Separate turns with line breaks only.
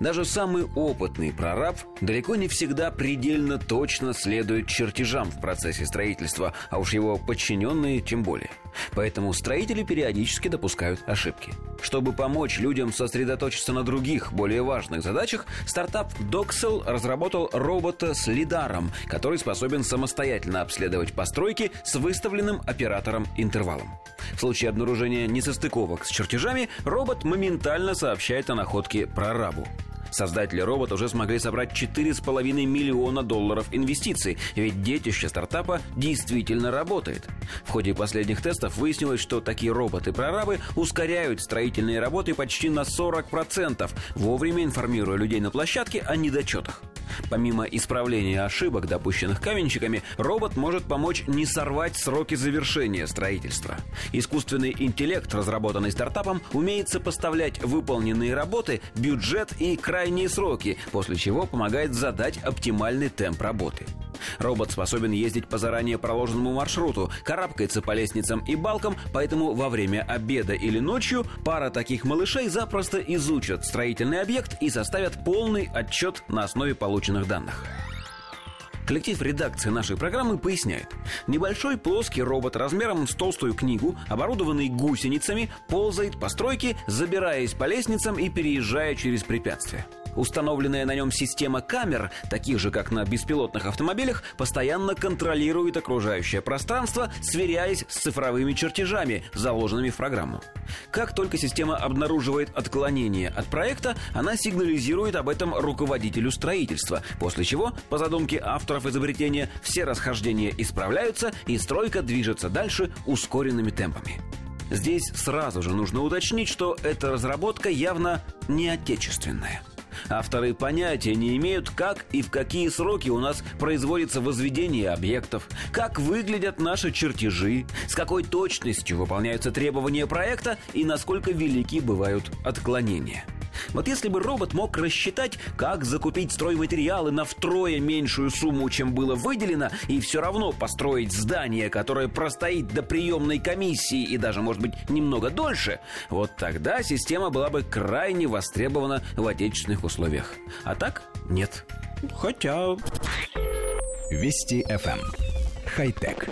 Даже самый опытный прораб далеко не всегда предельно точно следует чертежам в процессе строительства, а уж его подчиненные тем более. Поэтому строители периодически допускают ошибки. Чтобы помочь людям сосредоточиться на других, более важных задачах, стартап Doxel разработал робота с лидаром, который способен самостоятельно обследовать постройки с выставленным оператором интервалом. В случае обнаружения несостыковок с чертежами, робот моментально сообщает о находке прорабу. Создатели робота уже смогли собрать 4,5 миллиона долларов инвестиций, ведь детище стартапа действительно работает. В ходе последних тестов выяснилось, что такие роботы-прорабы ускоряют строительные работы почти на 40%, вовремя информируя людей на площадке о недочетах. Помимо исправления ошибок, допущенных каменщиками, робот может помочь не сорвать сроки завершения строительства. Искусственный интеллект, разработанный стартапом, умеет сопоставлять выполненные работы, бюджет и крайние сроки, после чего помогает задать оптимальный темп работы. Робот способен ездить по заранее проложенному маршруту, карабкается по лестницам и балкам, поэтому во время обеда или ночью пара таких малышей запросто изучат строительный объект и составят полный отчет на основе полученных данных. Коллектив редакции нашей программы поясняет. Небольшой плоский робот размером с толстую книгу, оборудованный гусеницами, ползает по стройке, забираясь по лестницам и переезжая через препятствия. Установленная на нем система камер, таких же, как на беспилотных автомобилях, постоянно контролирует окружающее пространство, сверяясь с цифровыми чертежами, заложенными в программу. Как только система обнаруживает отклонение от проекта, она сигнализирует об этом руководителю строительства, после чего, по задумке авторов изобретения, все расхождения исправляются и стройка движется дальше ускоренными темпами. Здесь сразу же нужно уточнить, что эта разработка явно не отечественная – Авторы понятия не имеют, как и в какие сроки у нас производится возведение объектов, как выглядят наши чертежи, с какой точностью выполняются требования проекта и насколько велики бывают отклонения. Вот если бы робот мог рассчитать, как закупить стройматериалы на втрое меньшую сумму, чем было выделено, и все равно построить здание, которое простоит до приемной комиссии и даже, может быть, немного дольше, вот тогда система была бы крайне востребована в отечественных условиях. А так нет. Хотя...
Вести FM. Эм. Хай-тек.